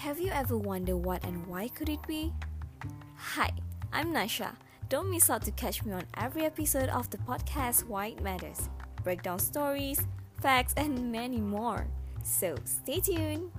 Have you ever wondered what and why could it be? Hi, I'm Nasha. Don't miss out to catch me on every episode of the podcast Why It Matters. Breakdown stories, facts, and many more. So stay tuned.